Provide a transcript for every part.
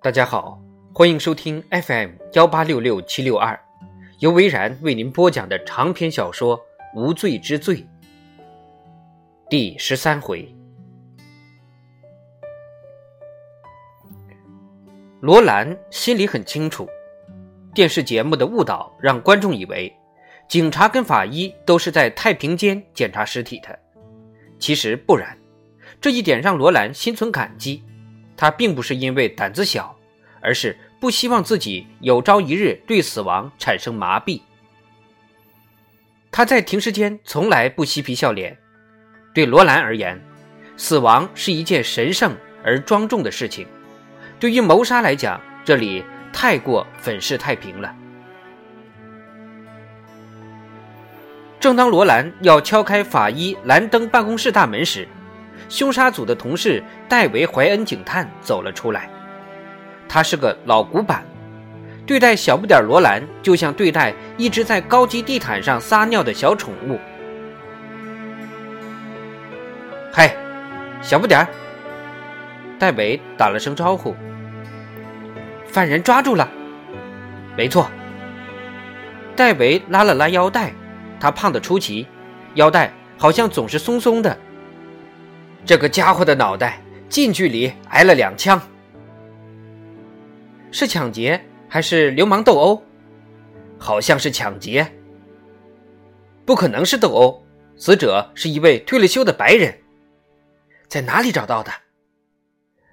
大家好，欢迎收听 FM 幺八六六七六二，由维然为您播讲的长篇小说《无罪之罪》第十三回。罗兰心里很清楚，电视节目的误导让观众以为警察跟法医都是在太平间检查尸体的，其实不然。这一点让罗兰心存感激。他并不是因为胆子小，而是不希望自己有朝一日对死亡产生麻痹。他在停尸间从来不嬉皮笑脸。对罗兰而言，死亡是一件神圣而庄重的事情。对于谋杀来讲，这里太过粉饰太平了。正当罗兰要敲开法医兰登办公室大门时，凶杀组的同事戴维·怀恩警探走了出来。他是个老古板，对待小不点罗兰就像对待一只在高级地毯上撒尿的小宠物。嗨，小不点儿！戴维打了声招呼。犯人抓住了。没错。戴维拉了拉腰带，他胖得出奇，腰带好像总是松松的。这个家伙的脑袋近距离挨了两枪，是抢劫还是流氓斗殴？好像是抢劫，不可能是斗殴。死者是一位退了休的白人，在哪里找到的？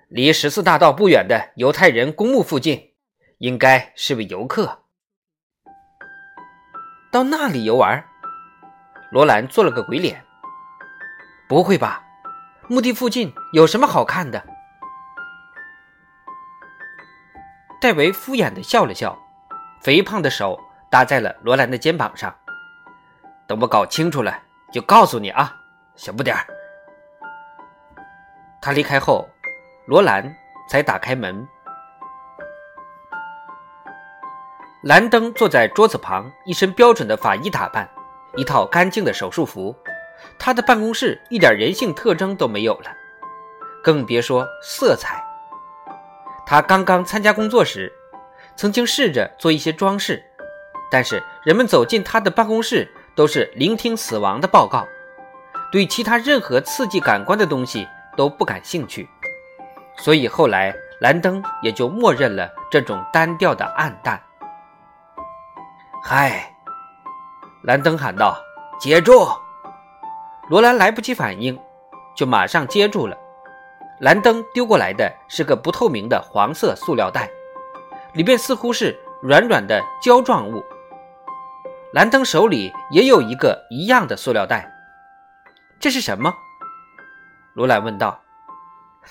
离十四大道不远的犹太人公墓附近，应该是位游客。到那里游玩？罗兰做了个鬼脸。不会吧？墓地附近有什么好看的？戴维敷衍的笑了笑，肥胖的手搭在了罗兰的肩膀上。等我搞清楚了，就告诉你啊，小不点儿。他离开后，罗兰才打开门。兰登坐在桌子旁，一身标准的法医打扮，一套干净的手术服。他的办公室一点人性特征都没有了，更别说色彩。他刚刚参加工作时，曾经试着做一些装饰，但是人们走进他的办公室都是聆听死亡的报告，对其他任何刺激感官的东西都不感兴趣。所以后来兰登也就默认了这种单调的暗淡。嗨，兰登喊道：“接住！”罗兰来不及反应，就马上接住了。兰登丢过来的是个不透明的黄色塑料袋，里面似乎是软软的胶状物。兰登手里也有一个一样的塑料袋，这是什么？罗兰问道。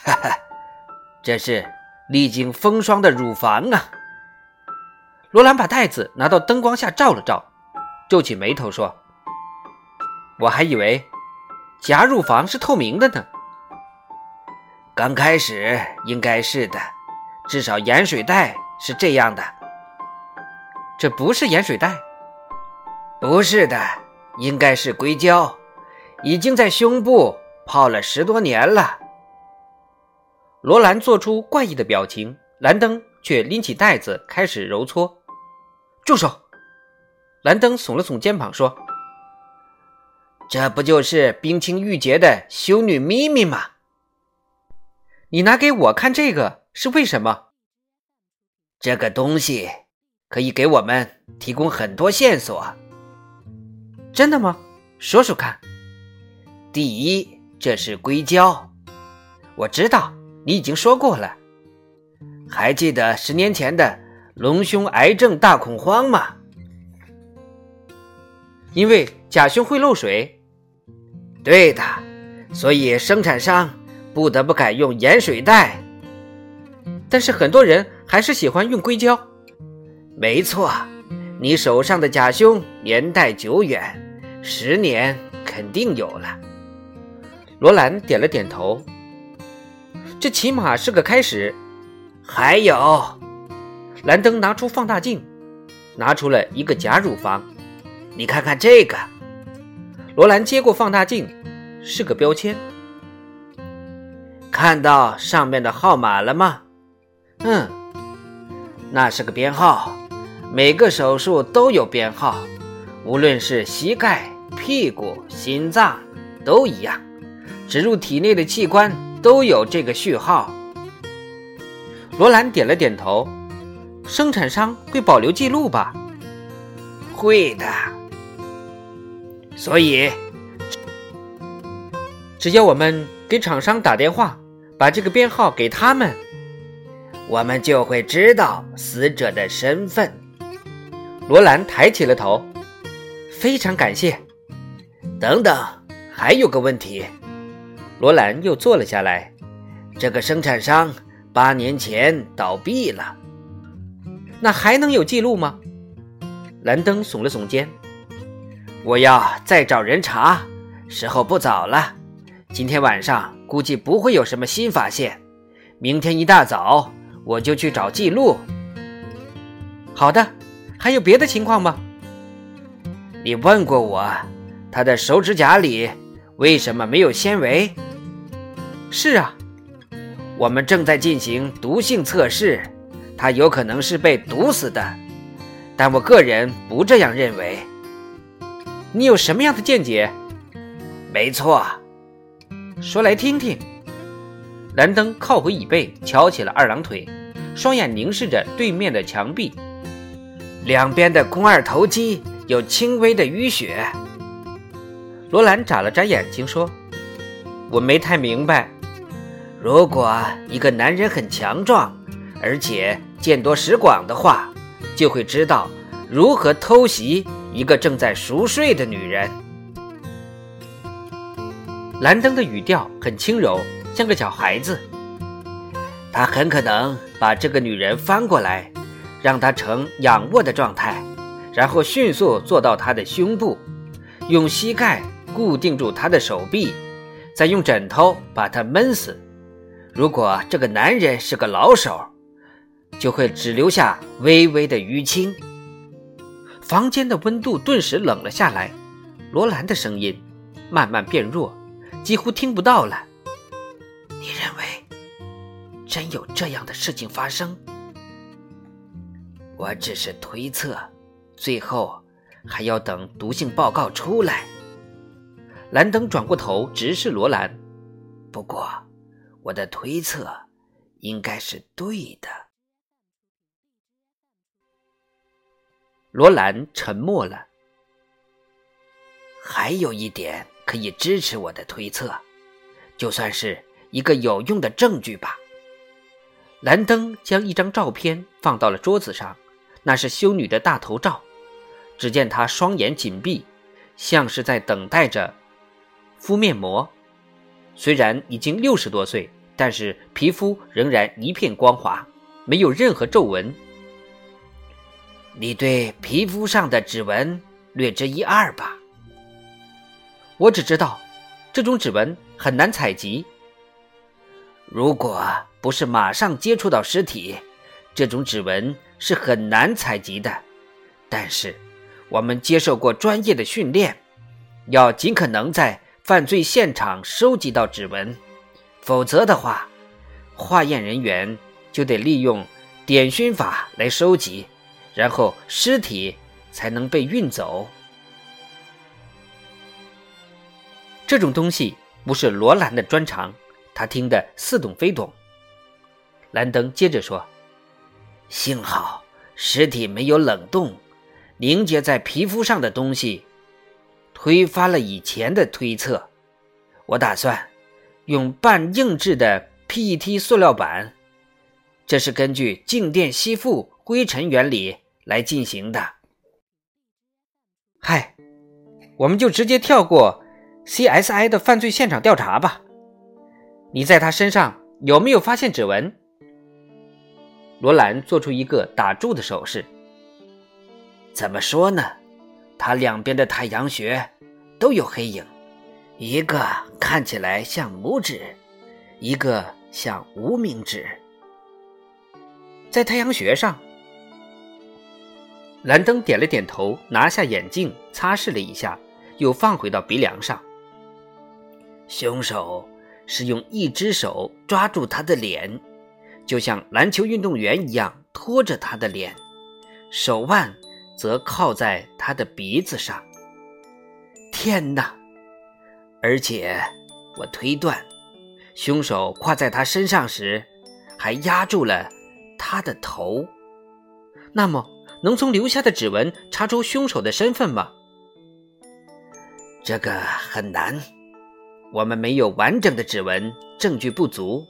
哈哈，这是历经风霜的乳房啊！罗兰把袋子拿到灯光下照了照，皱起眉头说：“我还以为……”夹乳房是透明的呢。刚开始应该是的，至少盐水袋是这样的。这不是盐水袋，不是的，应该是硅胶，已经在胸部泡了十多年了。罗兰做出怪异的表情，兰登却拎起袋子开始揉搓。住手！兰登耸了耸肩膀说。这不就是冰清玉洁的修女咪咪吗？你拿给我看这个是为什么？这个东西可以给我们提供很多线索。真的吗？说说看。第一，这是硅胶，我知道你已经说过了。还记得十年前的隆胸癌症大恐慌吗？因为假胸会漏水。对的，所以生产商不得不改用盐水袋。但是很多人还是喜欢用硅胶。没错，你手上的假胸年代久远，十年肯定有了。罗兰点了点头。这起码是个开始。还有，兰登拿出放大镜，拿出了一个假乳房。你看看这个。罗兰接过放大镜，是个标签。看到上面的号码了吗？嗯，那是个编号，每个手术都有编号，无论是膝盖、屁股、心脏，都一样。植入体内的器官都有这个序号。罗兰点了点头。生产商会保留记录吧？会的。所以，只要我们给厂商打电话，把这个编号给他们，我们就会知道死者的身份。罗兰抬起了头。非常感谢。等等，还有个问题。罗兰又坐了下来。这个生产商八年前倒闭了。那还能有记录吗？兰登耸了耸肩。我要再找人查，时候不早了。今天晚上估计不会有什么新发现，明天一大早我就去找记录。好的，还有别的情况吗？你问过我，他的手指甲里为什么没有纤维？是啊，我们正在进行毒性测试。他有可能是被毒死的，但我个人不这样认为。你有什么样的见解？没错，说来听听。兰登靠回椅背，翘起了二郎腿，双眼凝视着对面的墙壁。两边的肱二头肌有轻微的淤血。罗兰眨了眨眼睛说：“我没太明白，如果一个男人很强壮。”而且见多识广的话，就会知道如何偷袭一个正在熟睡的女人。兰登的语调很轻柔，像个小孩子。他很可能把这个女人翻过来，让她呈仰卧的状态，然后迅速坐到她的胸部，用膝盖固定住她的手臂，再用枕头把她闷死。如果这个男人是个老手，就会只留下微微的淤青。房间的温度顿时冷了下来，罗兰的声音慢慢变弱，几乎听不到了。你认为真有这样的事情发生？我只是推测，最后还要等毒性报告出来。兰登转过头直视罗兰，不过我的推测应该是对的。罗兰沉默了。还有一点可以支持我的推测，就算是一个有用的证据吧。兰登将一张照片放到了桌子上，那是修女的大头照。只见她双眼紧闭，像是在等待着敷面膜。虽然已经六十多岁，但是皮肤仍然一片光滑，没有任何皱纹。你对皮肤上的指纹略知一二吧？我只知道，这种指纹很难采集。如果不是马上接触到尸体，这种指纹是很难采集的。但是，我们接受过专业的训练，要尽可能在犯罪现场收集到指纹，否则的话，化验人员就得利用点熏法来收集。然后尸体才能被运走。这种东西不是罗兰的专长，他听得似懂非懂。兰登接着说：“幸好尸体没有冷冻，凝结在皮肤上的东西推翻了以前的推测。我打算用半硬质的 PET 塑料板，这是根据静电吸附灰尘原理。”来进行的。嗨，我们就直接跳过 CSI 的犯罪现场调查吧。你在他身上有没有发现指纹？罗兰做出一个打住的手势。怎么说呢？他两边的太阳穴都有黑影，一个看起来像拇指，一个像无名指。在太阳穴上。兰登点了点头，拿下眼镜，擦拭了一下，又放回到鼻梁上。凶手是用一只手抓住他的脸，就像篮球运动员一样托着他的脸，手腕则靠在他的鼻子上。天哪！而且我推断，凶手跨在他身上时，还压住了他的头。那么，能从留下的指纹查出凶手的身份吗？这个很难，我们没有完整的指纹，证据不足。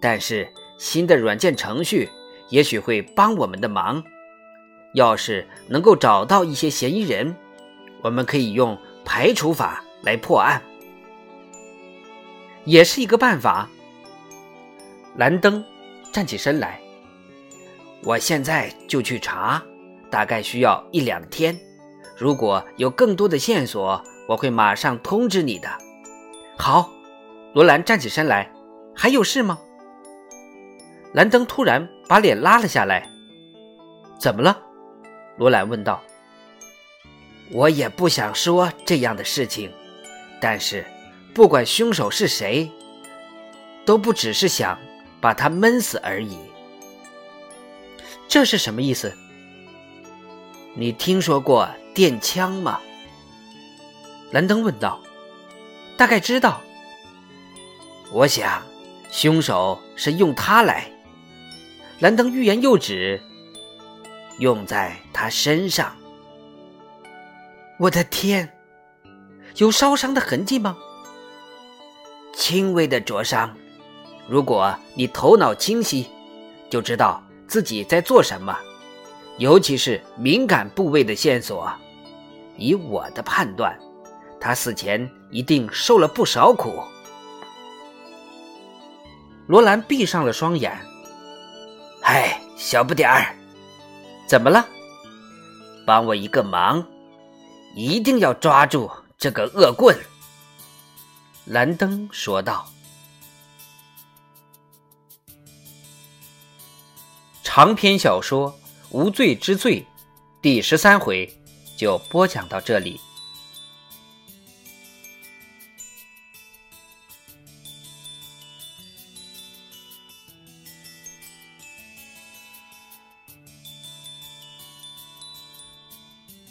但是新的软件程序也许会帮我们的忙。要是能够找到一些嫌疑人，我们可以用排除法来破案，也是一个办法。蓝登站起身来，我现在就去查，大概需要一两天。如果有更多的线索，我会马上通知你的。好，罗兰站起身来，还有事吗？兰登突然把脸拉了下来。怎么了？罗兰问道。我也不想说这样的事情，但是不管凶手是谁，都不只是想把他闷死而已。这是什么意思？你听说过电枪吗？兰登问道。大概知道。我想，凶手是用它来。兰登欲言又止，用在他身上。我的天，有烧伤的痕迹吗？轻微的灼伤。如果你头脑清晰，就知道自己在做什么，尤其是敏感部位的线索。以我的判断，他死前一定受了不少苦。罗兰闭上了双眼。嗨，小不点儿，怎么了？帮我一个忙，一定要抓住这个恶棍。”蓝登说道。长篇小说《无罪之罪》第十三回就播讲到这里。